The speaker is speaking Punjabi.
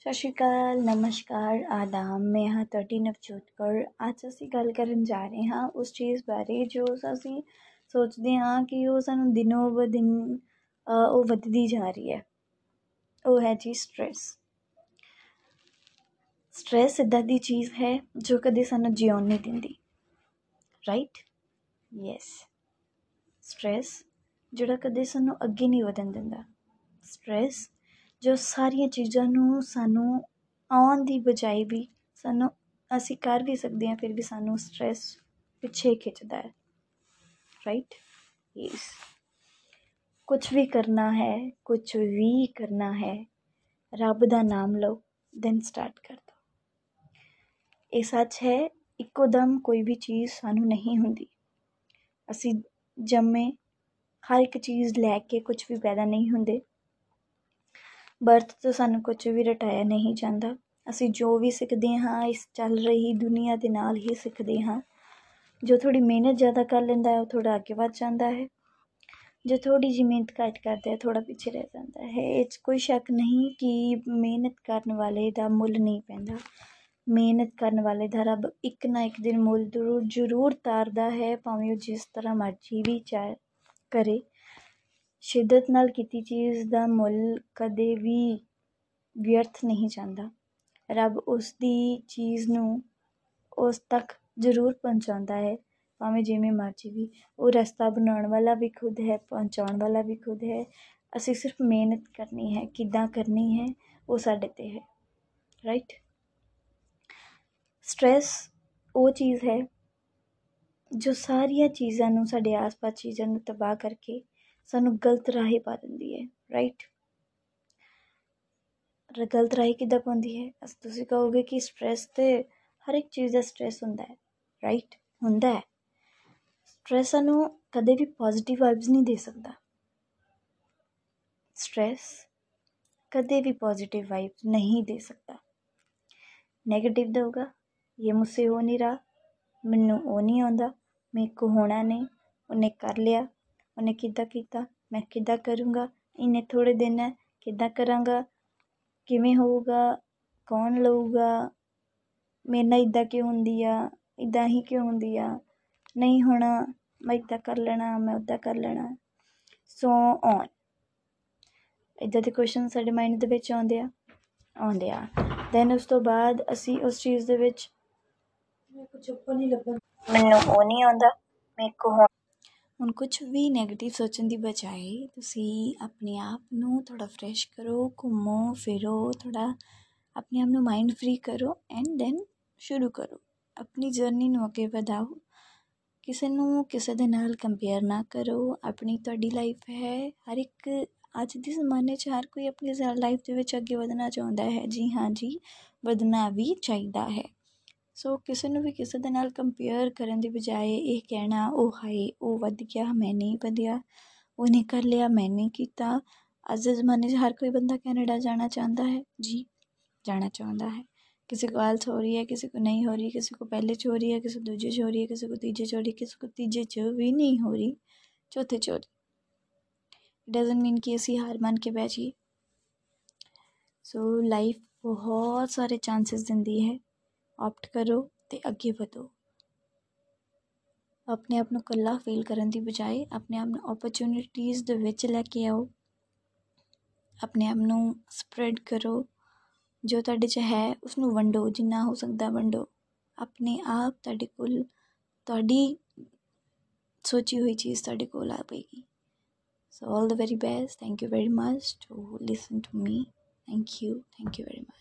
ਸਤਿ ਸ਼੍ਰੀ ਅਕਾਲ, ਨਮਸਕਾਰ ਆਦਾਬ ਮੈਂ ਹਾਂ ਤੁਹਾਡੀ ਨਵਜੋਤ ਕੌਰ। ਅੱਜ ਅਸੀਂ ਗੱਲ ਕਰਨ ਜਾ ਰਹੇ ਹਾਂ ਉਸ ਚੀਜ਼ ਬਾਰੇ ਜੋ ਅਸੀਂ ਸੋਚਦੇ ਹਾਂ ਕਿ ਉਹ ਸਾਨੂੰ ਦਿਨੋਂ ਬ ਦਿਨ ਉਹ ਵੱਧਦੀ ਜਾ ਰਹੀ ਹੈ। ਉਹ ਹੈ ਜੀ ਸਟ੍ਰੈਸ ਸਟ੍ਰੈਸ ਇਦਾਂ ਦੀ ਚੀਜ਼ ਹੈ ਜੋ ਕਦੇ ਸਾਨੂੰ ਜਿਉਣ ਨਹੀਂ ਦਿੰਦੀ। ਰਾਈਟ ਯੈਸ ਸਟ੍ਰੈਸ ਜਿਹੜਾ ਕਦੇ ਸਾਨੂੰ ਅੱਗੇ ਨਹੀਂ ਵਧਣ ਦਿੰਦਾ। ਸਟ੍ਰੈਸ ਜੋ ਸਾਰੀਆਂ ਚੀਜ਼ਾਂ ਨੂੰ ਸਾਨੂੰ ਆਉਣ ਦੀ ਬਜਾਏ ਵੀ ਸਾਨੂੰ, ਅਸੀਂ ਕਰ ਵੀ ਸਕਦੇ ਹਾਂ, ਫਿਰ ਵੀ ਸਾਨੂੰ ਸਟ੍ਰੈਸ ਪਿੱਛੇ ਖਿੱਚਦਾ ਹੈ। ਰਾਈਟ ਯੈਸ ਕੁਝ ਵੀ ਕਰਨਾ ਹੈ ਕੁਝ ਵੀ ਕਰਨਾ ਹੈ, ਰੱਬ ਦਾ ਨਾਮ ਲਓ ਦੈਨ ਸਟਾਰਟ ਕਰ ਦੋ। ਇਹ ਸੱਚ ਹੈ, ਇੱਕੋ ਦਮ ਕੋਈ ਵੀ ਚੀਜ਼ ਸਾਨੂੰ ਨਹੀਂ ਹੁੰਦੀ। ਅਸੀਂ ਜੰਮੇ ਹਰ ਇੱਕ ਚੀਜ਼ ਲੈ ਕੇ ਕੁਝ ਵੀ ਪੈਦਾ ਨਹੀਂ ਹੁੰਦੇ। ਬਰਥ ਤੋਂ ਸਾਨੂੰ ਕੁਝ ਵੀ ਰਟਾਇਆ ਨਹੀਂ ਜਾਂਦਾ। ਅਸੀਂ ਜੋ ਵੀ ਸਿੱਖਦੇ ਹਾਂ, ਇਸ ਚੱਲ ਰਹੀ ਦੁਨੀਆ ਦੇ ਨਾਲ ਹੀ ਸਿੱਖਦੇ ਹਾਂ। ਜੋ ਥੋੜੀ ਮਿਹਨਤ ਜ਼ਿਆਦਾ ਕਰ ਲੈਂਦਾ ਹੈ, ਉਹ ਥੋੜਾ ਅੱਗੇ ਵੱਧ ਜਾਂਦਾ ਹੈ। ਜੋ ਥੋੜੀ ਜਿਹੀ ਮਿਹਨਤ ਘੱਟ ਕਰਦਾ ਹੈ ਥੋੜਾ ਪਿੱਛੇ ਰਹਿ ਜਾਂਦਾ ਹੈ। ਇਹ 'ਚ ਕੋਈ ਸ਼ੱਕ ਨਹੀਂ ਕਿ ਮਿਹਨਤ ਕਰਨ ਵਾਲੇ ਦਾ ਮੁੱਲ ਨਹੀਂ ਪੈਂਦਾ। ਮਿਹਨਤ ਕਰਨ ਵਾਲੇ ਦਾ ਰੱਬ ਇੱਕ ਨਾ ਇੱਕ ਦਿਨ ਮੁੱਲ ਜ਼ਰੂਰ ਜ਼ਰੂਰ ਤਾਰਦਾ ਹੈ, ਭਾਵੇਂ ਉਹ ਜਿਸ ਤਰ੍ਹਾਂ ਮਰਜ਼ੀ ਵੀ ਚਾਹੇ ਕਰੇ। ਸ਼ਿੱਦਤ ਨਾਲ ਕੀਤੀ ਚੀਜ਼ ਦਾ ਮੁੱਲ ਕਦੇ ਵੀ ਵਿਅਰਥ ਨਹੀਂ ਜਾਂਦਾ। ਰੱਬ ਉਸ ਦੀ ਚੀਜ਼ ਨੂੰ ਉਸ ਤੱਕ ਜ਼ਰੂਰ ਪਹੁੰਚਾਉਂਦਾ ਹੈ, ਭਾਵੇਂ ਜਿਵੇਂ ਮਰਜ਼ੀ ਵੀ। ਉਹ ਰਸਤਾ ਬਣਾਉਣ ਵਾਲਾ ਵੀ ਖੁਦ ਹੈ, ਪਹੁੰਚਾਉਣ ਵਾਲਾ ਵੀ ਖੁਦ ਹੈ। ਅਸੀਂ ਸਿਰਫ ਮਿਹਨਤ ਕਰਨੀ ਹੈ, ਕਿੱਦਾਂ ਕਰਨੀ ਹੈ, ਉਹ ਸਾਡੇ 'ਤੇ ਹੈ। ਰਾਈਟ ਸਟ੍ਰੈਸ ਉਹ ਚੀਜ਼ ਹੈ ਜੋ ਸਾਰੀਆਂ ਚੀਜ਼ਾਂ ਨੂੰ ਸਾਡੇ ਆਸ-ਪਾਸ ਚੀਜ਼ਾਂ ਨੂੰ ਤਬਾਹ ਕਰਕੇ ਸਾਨੂੰ ਗਲਤ ਰਾਹੇ ਪਾ ਦਿੰਦੀ ਹੈ ਰਾਈਟ ਗਲਤ ਰਾਹੇ ਕਿੱਦਾਂ ਪਾਉਂਦੀ ਹੈ? ਅਸ, ਤੁਸੀਂ ਕਹੋਗੇ ਕਿ ਸਟ੍ਰੈਸ ਤੇ ਹਰ ਇੱਕ ਚੀਜ਼ ਦਾ ਸਟ੍ਰੈਸ ਹੁੰਦਾ ਹੈ ਰਾਈਟ ਹੁੰਦਾ ਹੈ। ਸਟ੍ਰੈਸ ਸਾਨੂੰ ਕਦੇ ਵੀ ਪੋਜ਼ਿਟਿਵ ਵਾਈਬਸ ਨਹੀਂ ਦੇ ਸਕਦਾ। ਸਟ੍ਰੈਸ ਕਦੇ भी पॉजिटिव वाइब नहीं दे सकता नेगेटिव देगा ये मुझसे हो नहीं रहा ਮੈਨੂੰ ਉਹ ਨਹੀਂ ਆਉਂਦਾ ਮੇਰੇ ਕੋ ਹੋਣਾ ਨਹੀਂ, ਉਹਨੇ ਕਰ ਲਿਆ ਉਹਨੇ ਕਿੱਦਾਂ ਕੀਤਾ? ਮੈਂ ਕਿੱਦਾਂ ਕਰੂੰਗਾ? ਇੰਨੇ ਥੋੜ੍ਹੇ ਦਿਨ ਹੈ ਕਿੱਦਾਂ ਕਰਾਂਗਾ? ਕਿਵੇਂ ਹੋਊਗਾ? ਕੌਣ ਲਊਗਾ? ਮੇਰੇ ਨਾਲ ਇੱਦਾਂ ਕਿਉਂ ਹੁੰਦੀ ਆ? ਇੱਦਾਂ ਹੀ ਕਿਉਂ ਹੁੰਦੀ ਆ? ਨਹੀਂ ਹੋਣਾ ਮੈਂ ਇੱਦਾਂ ਕਰ ਲੈਣਾ ਮੈਂ ਉੱਦਾਂ ਕਰ ਲੈਣਾ। ਸੋ ਔਨ ਇੱਦਾਂ ਦੇ ਕੁਐਸਚਨ ਸਾਡੇ ਮਾਈਂਡ ਦੇ ਵਿੱਚ ਆਉਂਦੇ ਆ। ਆਉਂਦੇ ਆ। ਦੈਨ ਉਸ ਤੋਂ ਬਾਅਦ ਅਸੀਂ ਉਸ ਚੀਜ਼ ਦੇ ਵਿੱਚ ਕੁਝ ਉੱਪਰ ਨਹੀਂ ਲੱਭਣ ਮੈਨੂੰ ਉਹ ਨਹੀਂ ਆਉਂਦਾ। ਮੇਰੇ ਕੋ ਹੁਣ ਕੁਝ ਵੀ 네ਗੇਟਿਵ ਸੋਚਣ ਦੀ ਬਜਾਏ ਤੁਸੀਂ ਆਪਣੇ ਆਪ ਨੂੰ ਥੋੜਾ ਫਰੈਸ਼ ਕਰੋ, ਘੁੰਮੋ, ਫਿਰੋ ਥੋੜਾ ਆਪਣੇ ਆਪ ਨੂੰ ਮਾਈਂਡ ਫ੍ਰੀ ਕਰੋ ਐਂਡ ਦੈਨ ਸ਼ੁਰੂ ਕਰੋ। ਆਪਣੀ ਜਰਨੀ ਨੂੰ ਅੱਗੇ ਵਧਾਓ। ਕਿਸੇ ਨੂੰ ਕਿਸੇ ਦੇ ਨਾਲ ਕੰਪੇਅਰ ਨਾ ਕਰੋ। ਆਪਣੀ ਤੁਹਾਡੀ ਲਾਈਫ ਹੈ। ਹਰ ਇੱਕ ਅੱਜ ਦੇ ਜ਼ਮਾਨੇ 'ਚ ਹਰ ਕੋਈ ਆਪਣੀ ਲਾਈਫ ਦੇ ਵਿੱਚ ਅੱਗੇ ਵਧਣਾ ਚਾਹੁੰਦਾ ਹੈ। ਜੀ ਹਾਂ ਜੀ, ਵਧਣਾ ਵੀ ਚਾਹੀਦਾ ਹੈ। ਸੋ ਕਿਸੇ ਨੂੰ ਵੀ ਕਿਸੇ ਦੇ ਨਾਲ ਕੰਪੇਅਰ ਕਰਨ ਦੀ ਬਜਾਏ ਇਹ ਕਹਿਣਾ ਉਹ ਹਾਏ ਉਹ ਵੱਧ ਗਿਆ ਮੈਂ ਨਹੀਂ ਵਧਿਆ ਉਹਨੇ ਕਰ ਲਿਆ ਮੈਂ ਨਹੀਂ ਕੀਤਾ ਅੱਜ ਦੇ ਜ਼ਮਾਨੇ 'ਚ ਹਰ ਕੋਈ ਬੰਦਾ ਕੈਨੇਡਾ ਜਾਣਾ ਚਾਹੁੰਦਾ ਹੈ ਜੀ ਜਾਣਾ ਚਾਹੁੰਦਾ ਹੈ ਕਿਸੇ को आल्स हो रही है किसी को नहीं हो रही किसी को पहले च हो रही है किसी को दूजे च हो रही है किसी को तीजे च हो रही है किसी को तीजे च भी नहीं हो रही चौथे च हो रही डजन मीन कि ਅਸੀਂ ਹਾਰ ਮੰਨ ਕੇ ਬਹਿ ਜਾਈਏ ਸੋ ਲਾਈਫ ਬਹੁਤ ਸਾਰੇ ਚਾਂਸਸ ਦਿੰਦੀ ਹੈ ਆਪਟ ਕਰੋ ਅਤੇ ਅੱਗੇ ਵਧੋ ਆਪਣੇ ਆਪ ਨੂੰ ਇਕੱਲਾ ਫੀਲ ਕਰਨ ਦੀ ਬਜਾਏ ਆਪਣੇ ਆਪ ਨੂੰ ਓਪਰਚੁਨਿਟੀਜ਼ ਦੇ ਵਿੱਚ ਲੈ ਕੇ ਆਓ ਆਪਣੇ ਆਪ ਨੂੰ ਸਪਰੈਡ ਕਰੋ ਜੋ ਤੁਹਾਡੇ 'ਚ ਹੈ ਉਸ ਨੂੰ ਵੰਡੋ, ਜਿੰਨਾ ਹੋ ਸਕਦਾ ਵੰਡੋ ਆਪਣੇ ਆਪ ਤੁਹਾਡੇ ਕੋਲ, ਤੁਹਾਡੀ ਸੋਚੀ ਹੋਈ ਚੀਜ਼ ਤੁਹਾਡੇ ਕੋਲ ਆ ਪਏਗੀ So, all the very best. Thank you very much to listen to me. Thank you. Thank you very much.